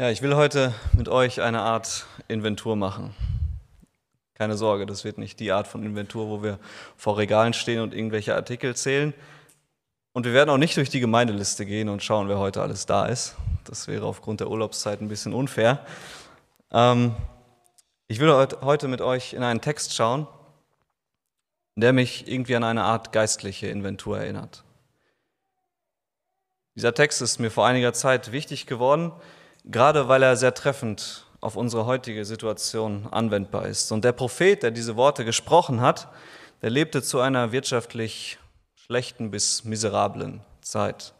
Ja, ich will heute mit euch eine Art Inventur machen. Keine Sorge, das wird nicht die Art von Inventur, wo wir vor Regalen stehen und irgendwelche Artikel zählen. Und wir werden auch nicht durch die Gemeindeliste gehen und schauen, wer heute alles da ist. Das wäre aufgrund der Urlaubszeit ein bisschen unfair. Ähm, ich will heute mit euch in einen Text schauen, der mich irgendwie an eine Art geistliche Inventur erinnert. Dieser Text ist mir vor einiger Zeit wichtig geworden, gerade weil er sehr treffend auf unsere heutige Situation anwendbar ist. Und der Prophet, der diese Worte gesprochen hat, der lebte zu einer wirtschaftlich schlechten bis miserablen Zeit.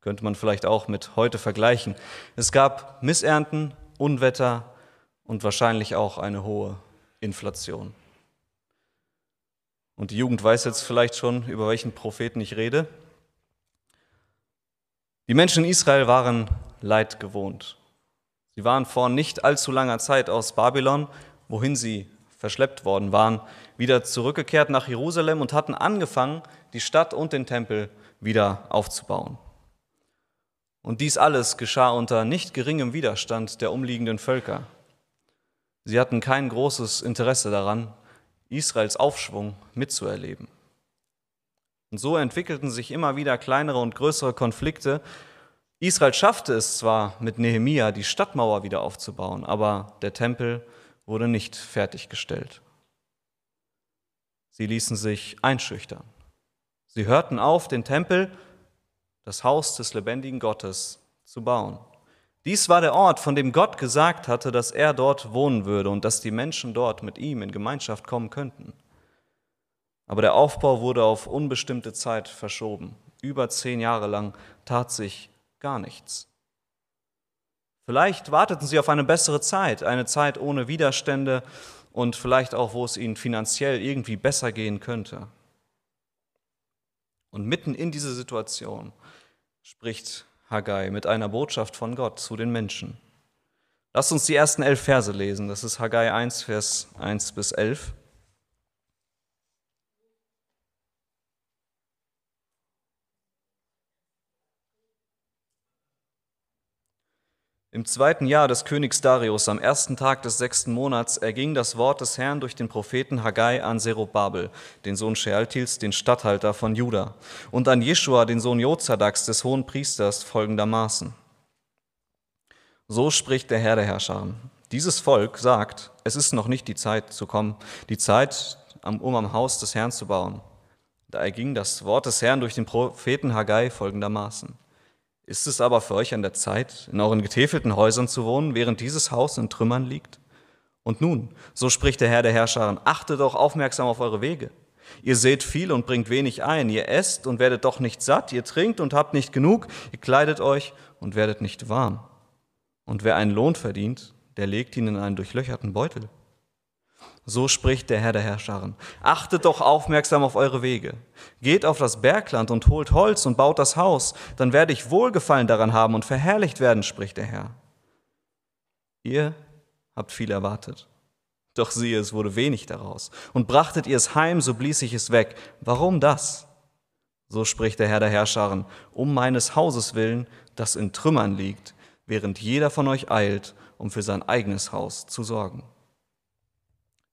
Könnte man vielleicht auch mit heute vergleichen. Es gab Missernten, Unwetter und wahrscheinlich auch eine hohe Inflation. Und die Jugend weiß jetzt vielleicht schon, über welchen Propheten ich rede. Die Menschen in Israel waren Leid gewohnt. Sie waren vor nicht allzu langer Zeit aus Babylon, wohin sie verschleppt worden waren, wieder zurückgekehrt nach Jerusalem und hatten angefangen, die Stadt und den Tempel wieder aufzubauen. Und dies alles geschah unter nicht geringem Widerstand der umliegenden Völker. Sie hatten kein großes Interesse daran, Israels Aufschwung mitzuerleben. Und so entwickelten sich immer wieder kleinere und größere Konflikte, Israel schaffte es zwar mit Nehemia die Stadtmauer wieder aufzubauen, aber der Tempel wurde nicht fertiggestellt. Sie ließen sich einschüchtern. Sie hörten auf, den Tempel, das Haus des lebendigen Gottes, zu bauen. Dies war der Ort, von dem Gott gesagt hatte, dass er dort wohnen würde und dass die Menschen dort mit ihm in Gemeinschaft kommen könnten. Aber der Aufbau wurde auf unbestimmte Zeit verschoben. Über zehn Jahre lang tat sich gar nichts. Vielleicht warteten sie auf eine bessere Zeit, eine Zeit ohne Widerstände und vielleicht auch, wo es ihnen finanziell irgendwie besser gehen könnte. Und mitten in diese Situation spricht Haggai mit einer Botschaft von Gott zu den Menschen. Lasst uns die ersten elf Verse lesen. Das ist Haggai 1, Vers 1 bis 11. Im zweiten Jahr des Königs Darius, am ersten Tag des sechsten Monats, erging das Wort des Herrn durch den Propheten Haggai an Zerubabel, den Sohn Shealtils, den Statthalter von Juda, und an Jeschua, den Sohn Jozadaks, des hohen Priesters, folgendermaßen. So spricht der Herr der Herrscher. Dieses Volk sagt, es ist noch nicht die Zeit zu kommen, die Zeit, um am Haus des Herrn zu bauen. Da erging das Wort des Herrn durch den Propheten Haggai folgendermaßen. Ist es aber für euch an der Zeit, in euren getäfelten Häusern zu wohnen, während dieses Haus in Trümmern liegt? Und nun, so spricht der Herr der Herrscher, achtet doch aufmerksam auf eure Wege. Ihr seht viel und bringt wenig ein, ihr esst und werdet doch nicht satt, ihr trinkt und habt nicht genug, ihr kleidet euch und werdet nicht warm. Und wer einen Lohn verdient, der legt ihn in einen durchlöcherten Beutel. So spricht der Herr der Herrscharen. Achtet doch aufmerksam auf eure Wege. Geht auf das Bergland und holt Holz und baut das Haus, dann werde ich Wohlgefallen daran haben und verherrlicht werden, spricht der Herr. Ihr habt viel erwartet. Doch siehe, es wurde wenig daraus. Und brachtet ihr es heim, so blies ich es weg. Warum das? So spricht der Herr der Herrscharen, um meines Hauses willen, das in Trümmern liegt, während jeder von euch eilt, um für sein eigenes Haus zu sorgen.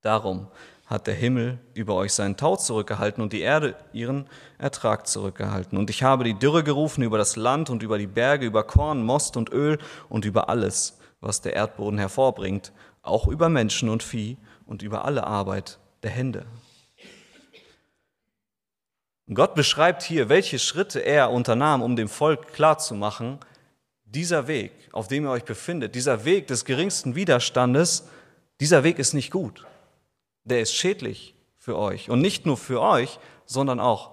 Darum hat der Himmel über euch seinen Tau zurückgehalten und die Erde ihren Ertrag zurückgehalten. Und ich habe die Dürre gerufen über das Land und über die Berge, über Korn, Most und Öl und über alles, was der Erdboden hervorbringt, auch über Menschen und Vieh und über alle Arbeit der Hände. Gott beschreibt hier, welche Schritte er unternahm, um dem Volk klarzumachen, dieser Weg, auf dem ihr euch befindet, dieser Weg des geringsten Widerstandes, dieser Weg ist nicht gut der ist schädlich für euch. Und nicht nur für euch, sondern auch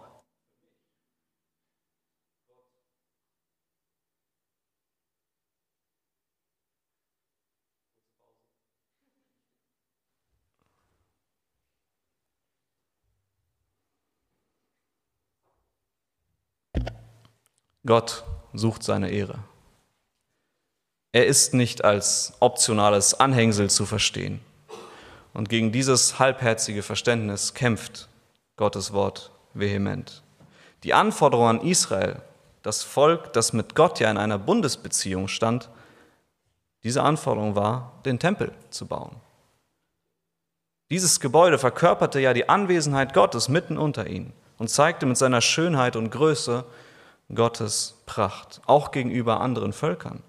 Gott sucht seine Ehre. Er ist nicht als optionales Anhängsel zu verstehen. Und gegen dieses halbherzige Verständnis kämpft Gottes Wort vehement. Die Anforderung an Israel, das Volk, das mit Gott ja in einer Bundesbeziehung stand, Diese Anforderung war, den Tempel zu bauen. Dieses Gebäude verkörperte ja die Anwesenheit Gottes mitten unter ihnen und zeigte mit seiner Schönheit und Größe Gottes Pracht, auch gegenüber anderen Völkern.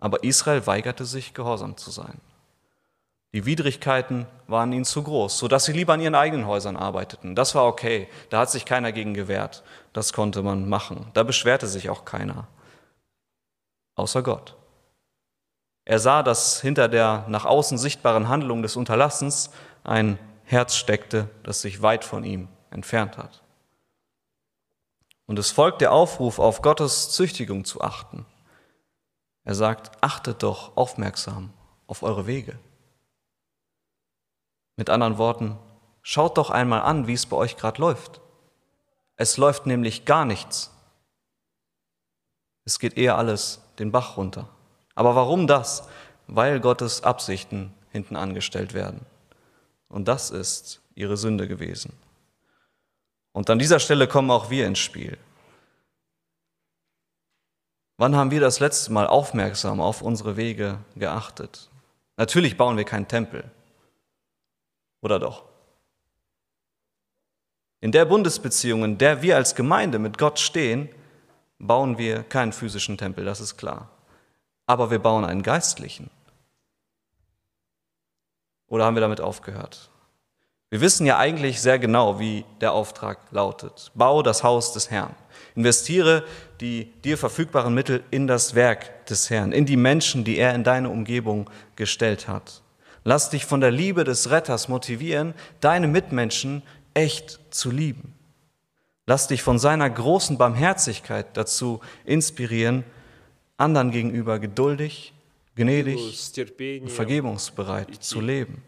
Aber Israel weigerte sich, gehorsam zu sein. Die Widrigkeiten waren ihnen zu groß, sodass sie lieber an ihren eigenen Häusern arbeiteten. Das war okay, da hat sich keiner gegen gewehrt. Das konnte man machen. Da beschwerte sich auch keiner, außer Gott. Er sah, dass hinter der nach außen sichtbaren Handlung des Unterlassens ein Herz steckte, das sich weit von ihm entfernt hat. Und es folgt der Aufruf, auf Gottes Züchtigung zu achten. Er sagt, achtet doch aufmerksam auf eure Wege. Mit anderen Worten, schaut doch einmal an, wie es bei euch gerade läuft. Es läuft nämlich gar nichts. Es geht eher alles den Bach runter. Aber warum das? Weil Gottes Absichten hinten angestellt werden. Und das ist ihre Sünde gewesen. Und an dieser Stelle kommen auch wir ins Spiel. Wann haben wir das letzte Mal aufmerksam auf unsere Wege geachtet? Natürlich bauen wir keinen Tempel. Oder doch? In der Bundesbeziehung, in der wir als Gemeinde mit Gott stehen, bauen wir keinen physischen Tempel, das ist klar. Aber wir bauen einen geistlichen. Oder haben wir damit aufgehört? Wir wissen ja eigentlich sehr genau, wie der Auftrag lautet. Bau das Haus des Herrn. Investiere die dir verfügbaren Mittel in das Werk des Herrn, in die Menschen, die er in deine Umgebung gestellt hat. Lass dich von der Liebe des Retters motivieren, deine Mitmenschen echt zu lieben. Lass dich von seiner großen Barmherzigkeit dazu inspirieren, anderen gegenüber geduldig, gnädig und vergebungsbereit zu leben.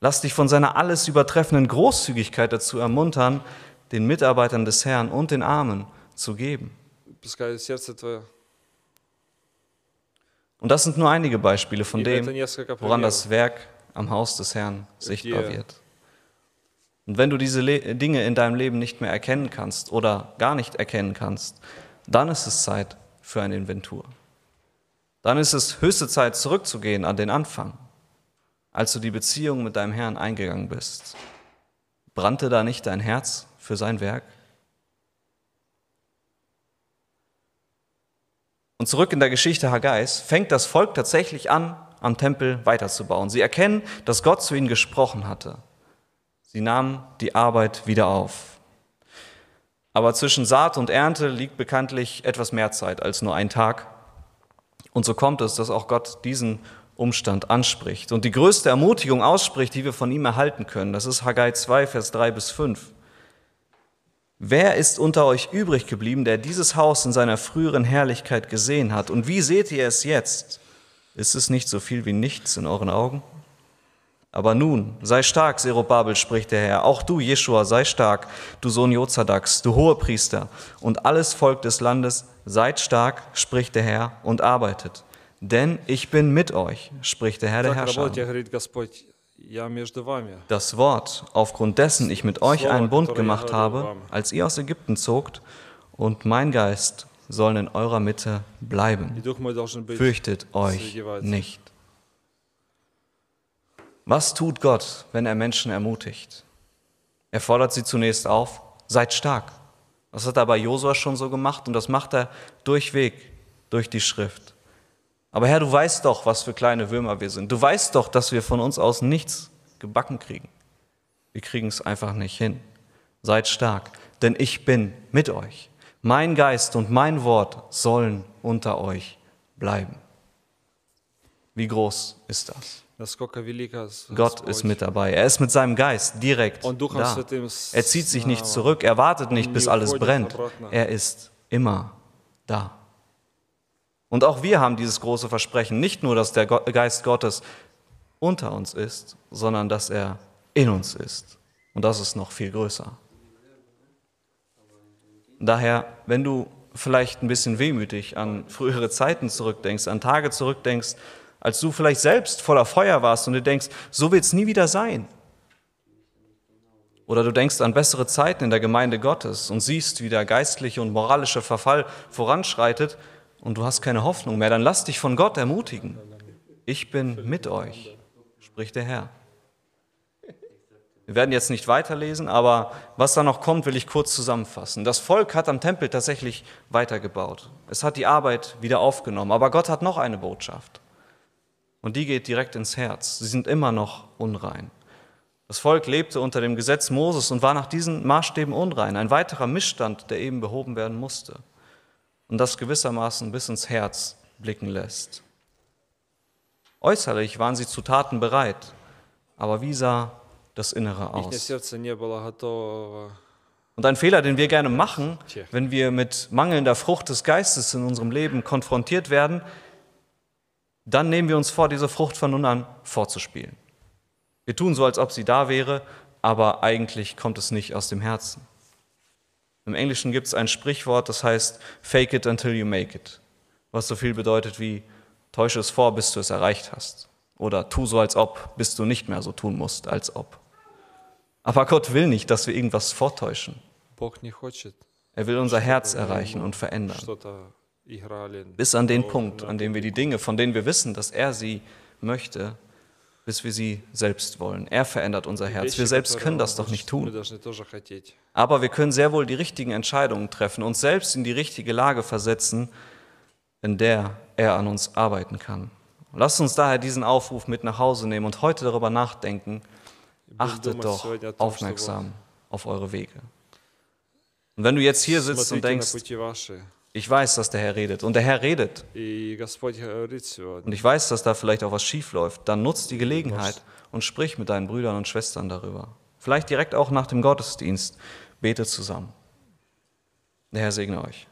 Lass dich von seiner alles übertreffenden Großzügigkeit dazu ermuntern, den Mitarbeitern des Herrn und den Armen zu geben. Und das sind nur einige Beispiele von dem, woran das Werk am Haus des Herrn sichtbar wird. Und wenn du diese Dinge in deinem Leben nicht mehr erkennen kannst oder gar nicht erkennen kannst, dann ist es Zeit für eine Inventur. Dann ist es höchste Zeit, zurückzugehen an den Anfang, als du die Beziehung mit deinem Herrn eingegangen bist. Brannte da nicht dein Herz für sein Werk? Und zurück in der Geschichte Haggais fängt das Volk tatsächlich an, am Tempel weiterzubauen. Sie erkennen, dass Gott zu ihnen gesprochen hatte. Sie nahmen die Arbeit wieder auf. Aber zwischen Saat und Ernte liegt bekanntlich etwas mehr Zeit als nur ein Tag. Und so kommt es, dass auch Gott diesen Umstand anspricht und die größte Ermutigung ausspricht, die wir von ihm erhalten können. Das ist Haggai 2, Vers 3 bis 5. Wer ist unter euch übrig geblieben, der dieses Haus in seiner früheren Herrlichkeit gesehen hat? Und wie seht ihr es jetzt? Ist es nicht so viel wie nichts in euren Augen? Aber nun, sei stark, Zerubabel, spricht der Herr. Auch du, Jeschua, sei stark, du Sohn Jozadaks, du Hohepriester und alles Volk des Landes, seid stark, spricht der Herr, und arbeitet. Denn ich bin mit euch, spricht der Herr der Herrscher. Das Wort, aufgrund dessen ich mit euch einen Bund gemacht habe, als ihr aus Ägypten zogt, und mein Geist sollen in eurer Mitte bleiben. Fürchtet euch nicht. Was tut Gott, wenn er Menschen ermutigt? Er fordert sie zunächst auf, seid stark. Das hat er bei Josua schon so gemacht und das macht er durchweg durch die Schrift. Aber Herr, du weißt doch, was für kleine Würmer wir sind. Du weißt doch, dass wir von uns aus nichts gebacken kriegen. Wir kriegen es einfach nicht hin. Seid stark, denn ich bin mit euch. Mein Geist und mein Wort sollen unter euch bleiben. Wie groß ist das? Gott ist mit dabei. Er ist mit seinem Geist direkt da. Er zieht sich nicht zurück. Er wartet nicht, bis alles brennt. Er ist immer da. Und auch wir haben dieses große Versprechen, nicht nur, dass der Geist Gottes unter uns ist, sondern dass er in uns ist. Und das ist noch viel größer. Daher, wenn du vielleicht ein bisschen wehmütig an frühere Zeiten zurückdenkst, an Tage zurückdenkst, als du vielleicht selbst voller Feuer warst und du denkst, so wird es nie wieder sein. Oder du denkst an bessere Zeiten in der Gemeinde Gottes und siehst, wie der geistliche und moralische Verfall voranschreitet, und du hast keine Hoffnung mehr, dann lass dich von Gott ermutigen. Ich bin mit euch, spricht der Herr. Wir werden jetzt nicht weiterlesen, aber was da noch kommt, will ich kurz zusammenfassen. Das Volk hat am Tempel tatsächlich weitergebaut. Es hat die Arbeit wieder aufgenommen, aber Gott hat noch eine Botschaft. Und die geht direkt ins Herz. Sie sind immer noch unrein. Das Volk lebte unter dem Gesetz Moses und war nach diesen Maßstäben unrein, ein weiterer Missstand, der eben behoben werden musste und das gewissermaßen bis ins Herz blicken lässt. Äußerlich waren sie zu Taten bereit, aber wie sah das Innere aus? Und ein Fehler, den wir gerne machen, wenn wir mit mangelnder Frucht des Geistes in unserem Leben konfrontiert werden, dann nehmen wir uns vor, diese Frucht von nun an vorzuspielen. Wir tun so, als ob sie da wäre, aber eigentlich kommt es nicht aus dem Herzen. Im Englischen gibt es ein Sprichwort, das heißt Fake it until you make it, was so viel bedeutet wie Täusche es vor, bis du es erreicht hast. Oder tu so als ob, bis du nicht mehr so tun musst, als ob. Aber Gott will nicht, dass wir irgendwas vortäuschen. Er will unser Herz erreichen und verändern. Bis an den Punkt, an dem wir die Dinge, von denen wir wissen, dass er sie möchte, bis wir sie selbst wollen. Er verändert unser Herz. Wir selbst können das doch nicht tun. Aber wir können sehr wohl die richtigen Entscheidungen treffen, uns selbst in die richtige Lage versetzen, in der er an uns arbeiten kann. Lasst uns daher diesen Aufruf mit nach Hause nehmen und heute darüber nachdenken. Achtet doch aufmerksam auf eure Wege. Und wenn du jetzt hier sitzt und denkst, ich weiß, dass der Herr redet. Und der Herr redet. Und ich weiß, dass da vielleicht auch was schief läuft. Dann nutzt die Gelegenheit und sprich mit deinen Brüdern und Schwestern darüber. Vielleicht direkt auch nach dem Gottesdienst. Betet zusammen. Der Herr segne euch.